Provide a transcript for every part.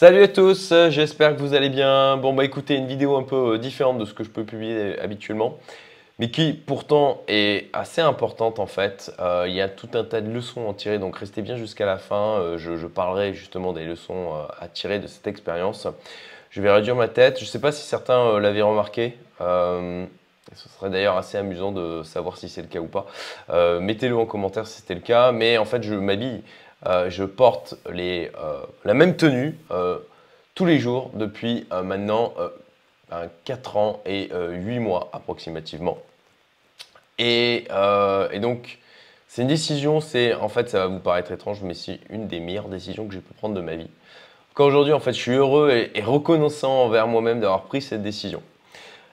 Salut à tous, j'espère que vous allez bien. Bon bah écoutez, une vidéo un peu différente de ce que je peux publier habituellement, mais qui pourtant est assez importante en fait. Euh, il y a tout un tas de leçons à tirer, donc restez bien jusqu'à la fin. Euh, je, parlerai justement des leçons euh, à tirer de cette expérience. Je vais réduire ma tête. Je ne sais pas si certains l'avaient remarqué. ce serait d'ailleurs assez amusant de savoir si c'est le cas ou pas. Mettez-le en commentaire si c'était le cas. Mais en fait, je m'habille euh, je porte euh, la même tenue euh, tous les jours depuis maintenant 4 ben, ans et 8 mois approximativement. Et, donc, c'est une décision, c'est en fait, ça va vous paraître étrange, mais c'est une des meilleures décisions que j'ai pu prendre de ma vie. Quand aujourd'hui, en fait, je suis heureux et, reconnaissant envers moi-même d'avoir pris cette décision.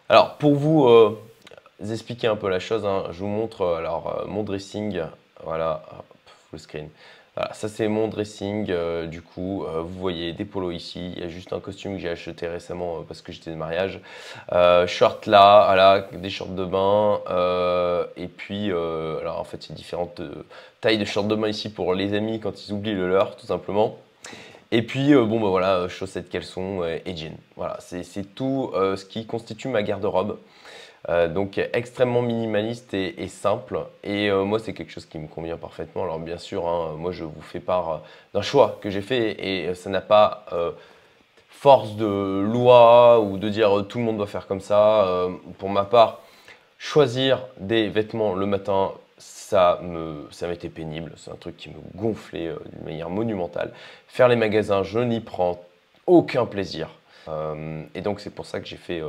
Alors, pour vous expliquer un peu la chose, hein, je vous montre alors mon dressing, voilà, full screen. Voilà, ça c'est mon dressing euh, du coup. Euh, vous voyez des polos ici. Il y a juste un costume que j'ai acheté récemment euh, parce que j'étais de mariage. short là, voilà, des shorts de bain. et puis, alors en fait, a différentes tailles de shorts de bain ici pour les amis quand ils oublient le leur, tout simplement. Et puis, bon, bah voilà, chaussettes, caleçons et jeans. Voilà, c'est tout ce qui constitue ma garde-robe. Euh, donc extrêmement minimaliste et, simple. Et euh, moi, c'est quelque chose qui me convient parfaitement. Alors bien sûr, hein, moi, je vous fais part euh, d'un choix que j'ai fait et ça n'a pas force de loi ou de dire tout le monde doit faire comme ça. pour ma part, choisir des vêtements le matin, ça me, ça m'était pénible. C'est un truc qui me gonflait d'une manière monumentale. Faire les magasins, je n'y prends aucun plaisir. et donc c'est pour ça que j'ai fait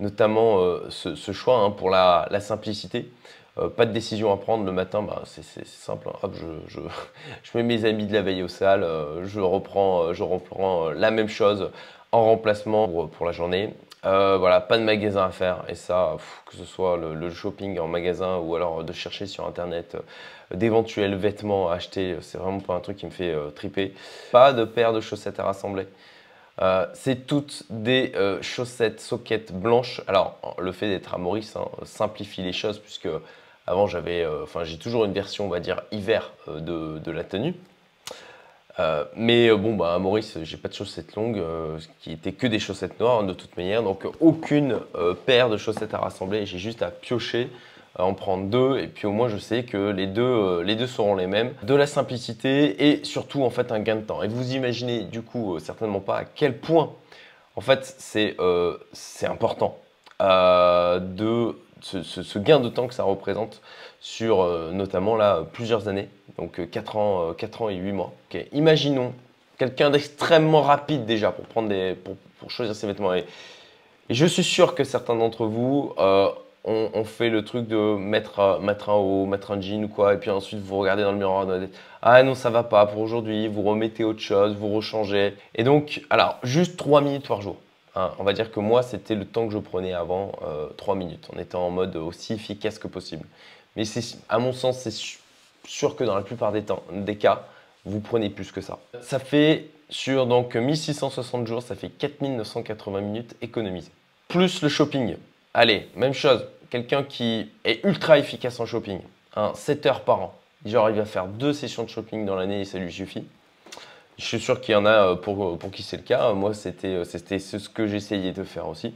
notamment euh, ce, choix hein, pour la, simplicité. Euh, pas de décision à prendre le matin, bah, c'est simple. Hein. je, mets mes amis de la veille au salle, euh, je, reprends, la même chose en remplacement pour, la journée. voilà, pas de magasin à faire. Et ça, que ce soit le, shopping en magasin ou alors de chercher sur internet d'éventuels vêtements à acheter, c'est vraiment pas un truc qui me fait triper. Pas de paire de chaussettes à rassembler. Euh, c'est toutes des euh, chaussettes soquettes blanches. Alors, le fait d'être à Maurice hein, simplifie les choses puisque avant j'avais, euh, enfin j'ai toujours une version, on va dire hiver de, la tenue. mais bon, bah, à Maurice, j'ai pas de chaussettes longues, qui étaient que des chaussettes noires hein, de toute manière, donc aucune paire de chaussettes à rassembler. J'ai juste à piocher en prendre deux et puis au moins je sais que les deux, euh, les deux seront les mêmes. De la simplicité et surtout en fait un gain de temps. Et vous imaginez du coup euh, certainement pas à quel point en fait c'est euh, important de ce, gain de temps que ça représente sur notamment là plusieurs années, donc 4 ans, 4 ans et 8 mois. Imaginons quelqu'un d'extrêmement rapide déjà pour, prendre des, pour, choisir ses vêtements. Et, je suis sûr que certains d'entre vous on, fait le truc de mettre, mettre un haut, mettre un jean ou quoi, et puis ensuite vous regardez dans le miroir, ah non ça va pas pour aujourd'hui, vous remettez autre chose, vous rechangez. Et donc, alors juste 3 minutes par jour. Hein. on va dire que moi c'était le temps que je prenais avant, 3 euh, minutes, en étant en mode aussi efficace que possible. Mais à mon sens, c'est sûr que dans la plupart des, temps, des cas, vous prenez plus que ça. Ça fait sur donc 1660 jours, ça fait 4980 minutes économisées. Plus le shopping. Allez, même chose, quelqu'un qui est ultra efficace en shopping, 7 heures par an, genre il va faire deux sessions de shopping dans l'année et ça lui suffit. Je suis sûr qu'il y en a euh, pour, pour qui c'est le cas. Moi, c'était euh, ce que j'essayais de faire aussi.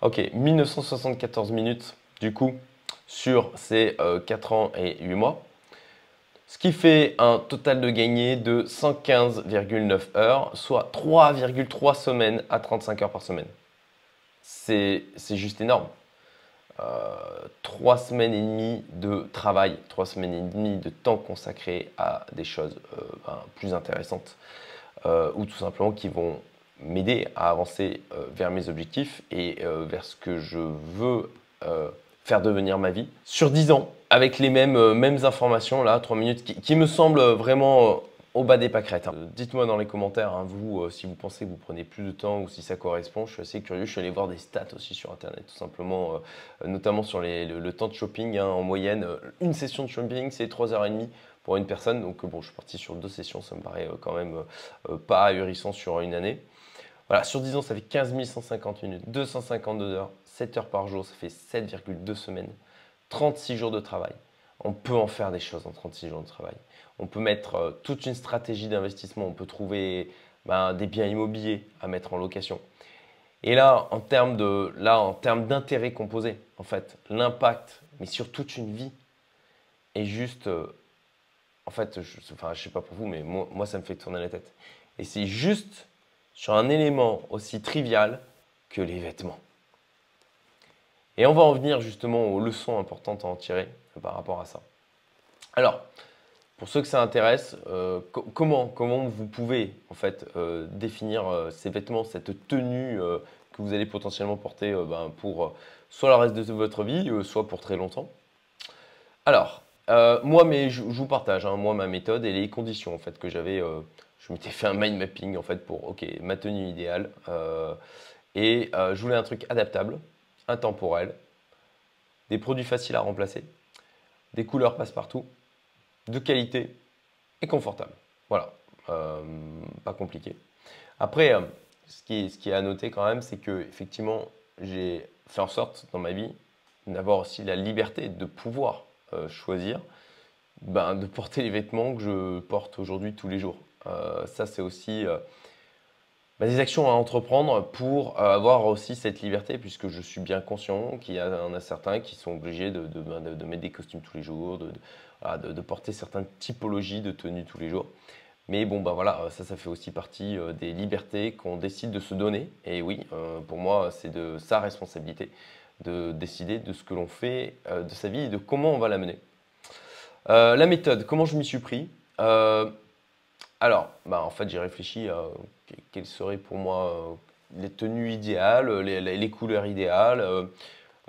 Ok, 1974 minutes du coup sur ces 4 euh, ans et 8 mois. Ce qui fait un total de gagné de 115,9 heures, soit 3,3 semaines à 35 heures par semaine. C'est juste énorme. Euh, trois semaines et demie de travail, trois semaines et demie de temps consacré à des choses euh, ben, plus intéressantes euh, ou tout simplement qui vont m'aider à avancer vers mes objectifs et vers ce que je veux faire devenir ma vie sur 10 ans avec les mêmes, mêmes informations là, 3 minutes qui me semblent vraiment au bas des pâquerettes. Hein. Dites-moi dans les commentaires, hein, vous, euh, si vous pensez que vous prenez plus de temps ou si ça correspond. Je suis assez curieux. Je suis allé voir des stats aussi sur Internet, tout simplement, euh, notamment sur le, temps de shopping. Hein, en moyenne, euh, une session de shopping, c'est 3h30 pour une personne. Donc, bon, je suis parti sur deux sessions. Ça me paraît quand même pas ahurissant sur une année. Voilà, sur 10 ans, ça fait 15 150 minutes, 252 heures, 7 heures par jour, ça fait 7,2 semaines, 36 jours de travail. On peut en faire des choses en 36 jours de travail. On peut mettre euh, toute une stratégie d'investissement. On peut trouver ben, des biens immobiliers à mettre en location. Et là, en termes de, là, en termes d'intérêt composé, en fait, l'impact, mais sur toute une vie, est juste, euh, en fait, je, enfin, je sais pas pour vous, mais moi, moi, ça me fait tourner la tête. Et c'est juste sur un élément aussi trivial que les vêtements. Et on va en venir justement aux leçons importantes à en tirer par rapport à ça. Alors, pour ceux que ça intéresse, euh, comment, comment vous pouvez en fait euh, définir euh, ces vêtements, cette tenue que vous allez potentiellement porter ben, pour soit le reste de votre vie, soit pour très longtemps? Alors, moi, mais je, vous partage, hein, moi, ma méthode et les conditions en fait que j'avais. je m'étais fait un mind mapping en fait pour, ok, ma tenue idéale. et je voulais un truc adaptable, intemporel, des produits faciles à remplacer, des couleurs passe-partout de qualité et confortable. Voilà, euh, pas compliqué. Après, euh, ce qui, est à noter quand même, c'est que effectivement, j'ai fait en sorte dans ma vie d'avoir aussi la liberté de pouvoir euh, choisir ben, de porter les vêtements que je porte aujourd'hui tous les jours. ça, c'est aussi ben, des actions à entreprendre pour avoir aussi cette liberté, puisque je suis bien conscient qu'il y en a certains qui sont obligés de, de, de mettre des costumes tous les jours, de, de, porter certaines typologies de tenues tous les jours. Mais bon, ben voilà, ça, ça fait aussi partie euh, des libertés qu'on décide de se donner. Et oui, euh, pour moi, c'est de sa responsabilité de décider de ce que l'on fait euh, de sa vie et de comment on va la mener. la méthode, comment je m'y suis pris? Alors, bah, en fait, j'ai réfléchi à quelles seraient pour moi les tenues idéales, les, couleurs idéales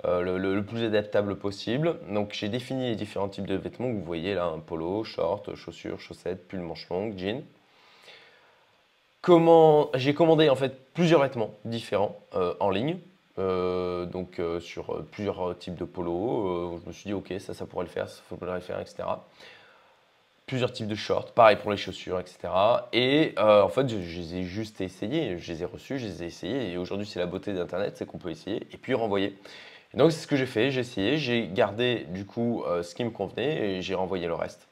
euh, le, plus adaptable possible. Donc j'ai défini les différents types de vêtements que vous voyez là, polo, short, chaussures, chaussettes, pull manche longue, jean. Comment j'ai commandé en fait plusieurs vêtements différents euh, en ligne, euh, donc sur plusieurs types de polos. je me suis dit ok ça ça pourrait le faire, ça pourrait le faire, etc. Plusieurs types de shorts, pareil pour les chaussures, etc. Et en fait je, les ai juste essayés, je les ai reçus, je les ai essayés. Et aujourd'hui c'est la beauté d'Internet, c'est qu'on peut essayer et puis renvoyer donc c'est ce que j'ai fait, j'ai essayé, j'ai gardé du coup euh, ce qui me convenait et j'ai renvoyé le reste.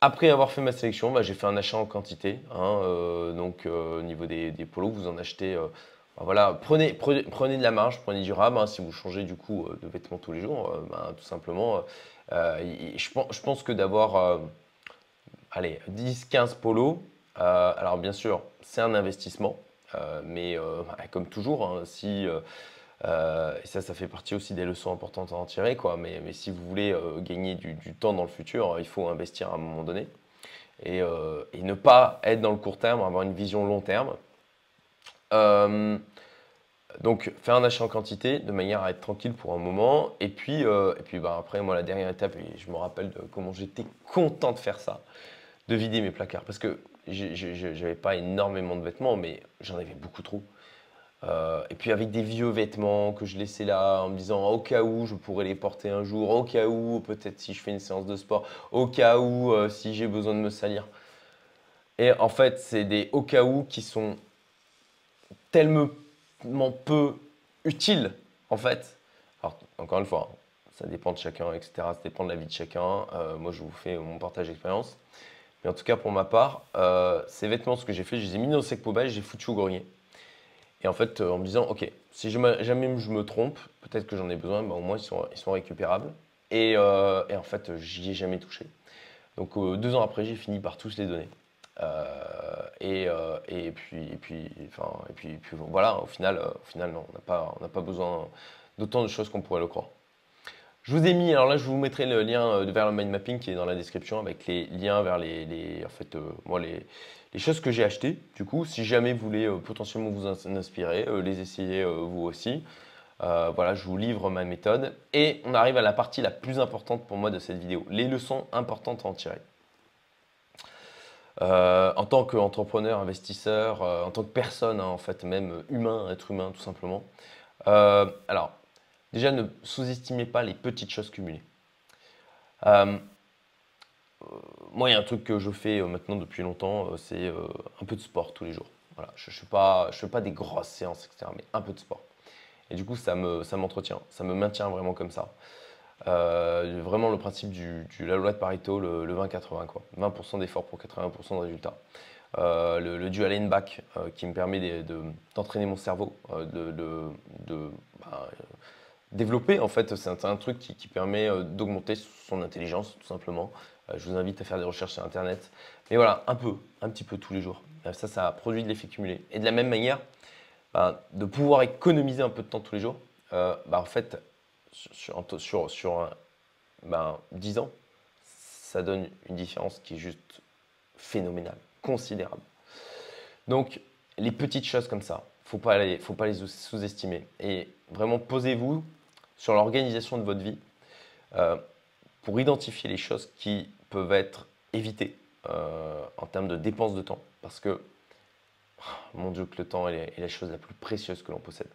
Après avoir fait ma sélection, bah, j'ai fait un achat en quantité. Hein, euh, donc euh, au niveau des, polos, vous en achetez. Bah, voilà, prenez, prenez, de la marge, prenez du rab. Hein, si vous changez du coup de vêtements tous les jours, bah, tout simplement, je, pense, je pense que d'avoir allez, 10-15 polos, alors bien sûr, c'est un investissement. mais comme toujours, hein, si euh, et ça, ça fait partie aussi des leçons importantes à en tirer. Quoi. Mais, si vous voulez euh, gagner du, temps dans le futur, il faut investir à un moment donné. Euh, et, ne pas être dans le court terme, avoir une vision long terme. Donc, faire un achat en quantité de manière à être tranquille pour un moment. Et puis, et puis bah, après, moi, la dernière étape, et je me rappelle de comment j'étais content de faire ça, de vider mes placards. Parce que j'avais pas énormément de vêtements, mais j'en avais beaucoup trop. Euh, et puis avec des vieux vêtements que je laissais là en me disant au cas où je pourrais les porter un jour, au cas où peut-être si je fais une séance de sport, au cas où euh, si j'ai besoin de me salir. Et en fait, c'est des au cas où qui sont tellement peu utiles en fait. Alors encore une fois, ça dépend de chacun, etc. Ça dépend de la vie de chacun. Euh, moi, je vous fais mon partage d'expérience. Mais en tout cas, pour ma part, ces vêtements, ce que j'ai fait, je les ai mis dans le sec poubelle, j'ai foutu au grenier. Et en fait, euh, en me disant, ok, si jamais je me trompe, peut-être que j'en ai besoin, bah, au moins ils sont, ils sont récupérables. Et, euh, en fait, j'y ai jamais touché. Donc euh, deux ans après, j'ai fini par tous les donner. Et, et, puis, puis, enfin, puis, puis, voilà, au final, au final non, on n'a pas, besoin d'autant de choses qu'on pourrait le croire. Je vous ai mis, alors là je vous mettrai le lien vers le mind mapping qui est dans la description avec les liens vers les, en fait, moi les, choses que j'ai achetées, du coup, si jamais vous voulez euh, potentiellement vous inspirer, euh, les essayer euh, vous aussi. voilà, je vous livre ma méthode. Et on arrive à la partie la plus importante pour moi de cette vidéo, les leçons importantes à en tirer. En tant qu'entrepreneur, investisseur, en tant que personne, hein, en fait, même humain, être humain tout simplement. alors, déjà, ne sous-estimez pas les petites choses cumulées. Euh, moi, il y a un truc que je fais euh, maintenant depuis longtemps, euh, c'est un peu de sport tous les jours. Voilà, je ne fais, pas, des grosses séances, etc., mais un peu de sport. Et du coup, ça m'entretient, ça, ça me maintient vraiment comme ça. Vraiment le principe du, la loi de Pareto, le, 20-80, quoi. 20% d'effort pour 80% de résultats. le, dual and back qui me permet d'entraîner mon cerveau, de, bah, développer en fait. C'est un, truc qui, permet d'augmenter son intelligence tout simplement. je vous invite à faire des recherches sur Internet. Mais voilà, un peu, un petit peu tous les jours. Ça, ça produit de l'effet cumulé. Et de la même manière, bah, de pouvoir économiser un peu de temps tous les jours, bah, en fait, sur, sur, 10 ben, ans, ça donne une différence qui est juste phénoménale, considérable. Donc, les petites choses comme ça, il ne faut pas les sous-estimer. Et vraiment, posez-vous sur l'organisation de votre vie euh, pour identifier les choses qui peuvent être évitées euh, en termes de dépenses de temps. Parce que, mon Dieu, que le temps est la chose la plus précieuse que l'on possède.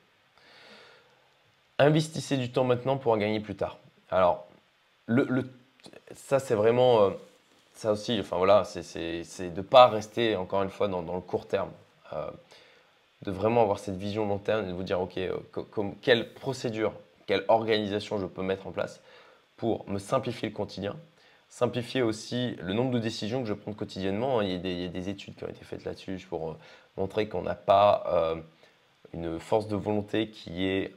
Investissez du temps maintenant pour en gagner plus tard. Alors, le, ça, c'est vraiment. Euh, ça aussi, enfin voilà, c'est de ne pas rester, encore une fois, dans, le court terme. Euh, de vraiment avoir cette vision long terme et de vous dire, OK, euh, quelle procédure, quelle organisation je peux mettre en place pour me simplifier le quotidien, simplifier aussi le nombre de décisions que je prends quotidiennement. Il y a des, études qui ont été faites là-dessus pour montrer qu'on n'a pas une force de volonté qui est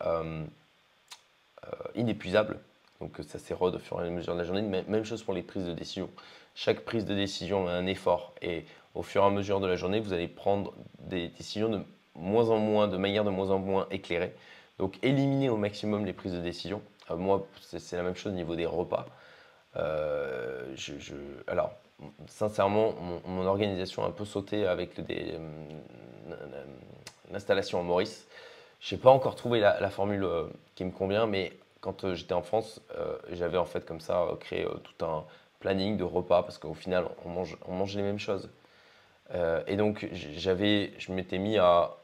inépuisable. Donc ça s'érode au fur et à mesure de la journée. Même chose pour les prises de décision. Chaque prise de décision a un effort et au fur et à mesure de la journée, vous allez prendre des décisions de moins en moins, de manière de moins en moins éclairée. Donc éliminer au maximum les prises de décision. Euh, moi, c'est la même chose au niveau des repas. Euh, je, alors, sincèrement, mon, organisation a un peu sauté avec euh, l'installation en Maurice. Je n'ai pas encore trouvé la formule qui me convient, mais quand euh, j'étais en France, euh, j'avais en fait comme ça euh, créé tout un planning de repas parce qu'au final, on mange, on mange les mêmes choses. et donc, j'avais, je m'étais mis à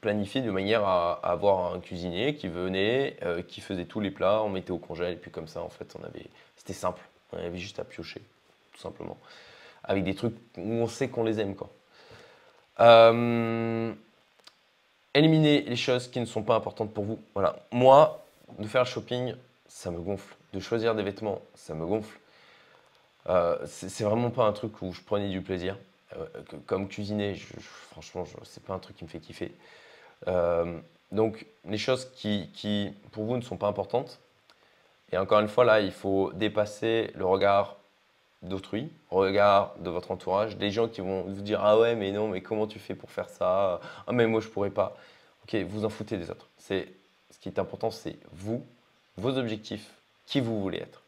planifier de manière à, avoir un cuisinier qui venait, qui faisait tous les plats, on mettait au congèle et puis comme ça, en fait, on avait, c'était simple. On avait juste à piocher, tout simplement, avec des trucs où on sait qu'on les aime, quoi. Éliminer les choses qui ne sont pas importantes pour vous. Voilà. Moi, de faire le shopping, ça me gonfle. De choisir des vêtements, ça me gonfle. Euh, c'est vraiment pas un truc où je prenais du plaisir. Euh, comme cuisiner, franchement, c'est pas un truc qui me fait kiffer. Euh, donc, les choses qui, qui, pour vous, ne sont pas importantes. Et encore une fois, là, il faut dépasser le regard d'autrui, regard de votre entourage, des gens qui vont vous dire Ah ouais, mais non, mais comment tu fais pour faire ça? Ah, mais moi, je pourrais pas. Ok, vous en foutez des autres. C'est ce qui est important, c'est vous, vos objectifs, qui vous voulez être.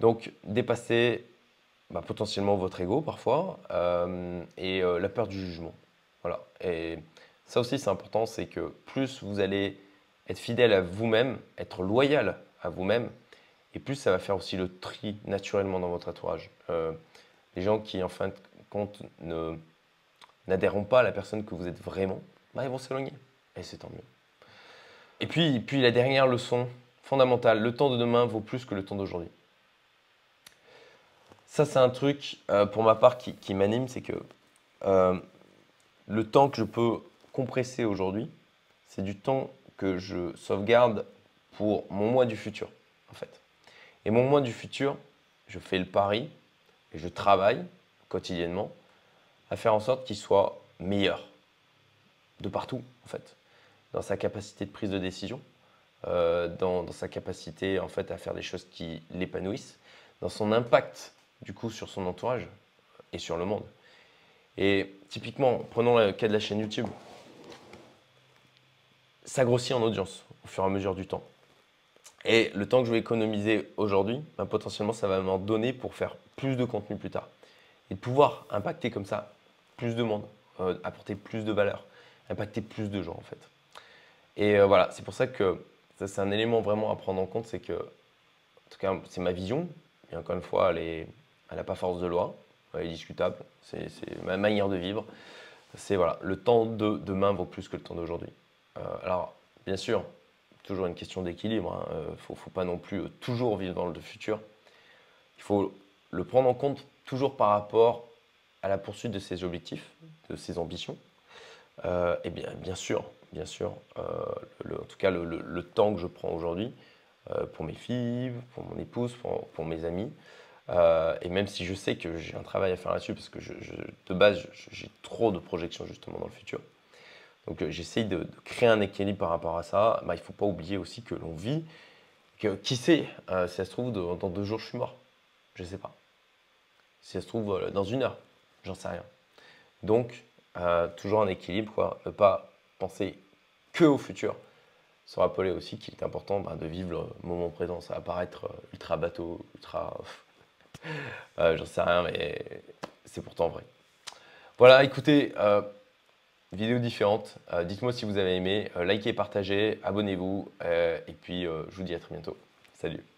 Donc, dépasser bah, potentiellement votre ego parfois euh, et euh, la peur du jugement. Voilà. Et ça aussi, c'est important, c'est que plus vous allez être fidèle à vous-même, être loyal à vous-même, et plus ça va faire aussi le tri naturellement dans votre entourage. Euh, les gens qui, en fin de compte, n'adhéreront pas à la personne que vous êtes vraiment, bah, ils vont s'éloigner. Et c'est tant mieux. Et puis, la dernière leçon fondamentale, le temps de demain vaut plus que le temps d'aujourd'hui. Ça, c'est un truc, euh, pour ma part, qui, m'anime, c'est que euh, le temps que je peux compresser aujourd'hui, c'est du temps que je sauvegarde pour mon mois du futur, en fait. Et mon mois du futur, je fais le pari et je travaille quotidiennement à faire en sorte qu'il soit meilleur de partout, en fait dans sa capacité de prise de décision, euh, dans, sa capacité en fait à faire des choses qui l'épanouissent, dans son impact du coup sur son entourage et sur le monde. Et typiquement, prenons le cas de la chaîne YouTube, ça grossit en audience au fur et à mesure du temps. Et le temps que je vais économiser aujourd'hui, ben, potentiellement, ça va m'en donner pour faire plus de contenu plus tard. Et de pouvoir impacter comme ça plus de monde, euh, apporter plus de valeur, impacter plus de gens en fait. Et euh, voilà, c'est pour ça que c'est un élément vraiment à prendre en compte, c'est que, en tout cas, c'est ma vision. Et encore une fois, elle n'a pas force de loi, elle est discutable, c'est ma manière de vivre. C'est voilà, le temps de demain vaut plus que le temps d'aujourd'hui. Euh, alors, bien sûr, toujours une question d'équilibre. Il hein. ne euh, faut, pas non plus toujours vivre dans le futur. Il faut le prendre en compte toujours par rapport à la poursuite de ses objectifs, de ses ambitions. et bien, bien sûr, bien sûr, euh, en tout cas le, temps que je prends aujourd'hui euh, pour mes filles, pour mon épouse, pour, mes amis, et même si je sais que j'ai un travail à faire là-dessus, parce que de base, j'ai trop de projections justement dans le futur. Donc j'essaye de, créer un équilibre par rapport à ça. Bah, il ne faut pas oublier aussi que l'on vit, que qui sait, si ça se trouve, dans deux jours, je suis mort. Je ne sais pas. Si ça se trouve, dans une heure, j'en sais rien. Donc, toujours un équilibre, quoi. Ne pas penser que au futur. Se rappeler aussi qu'il est important bah, de vivre le moment présent. Ça va paraître euh, ultra bateau, ultra. euh, J'en sais rien, mais c'est pourtant vrai. Voilà, écoutez, euh, vidéo différente. Euh, dites-moi si vous avez aimé. likez, partagez, abonnez-vous. et puis, je vous dis à très bientôt. Salut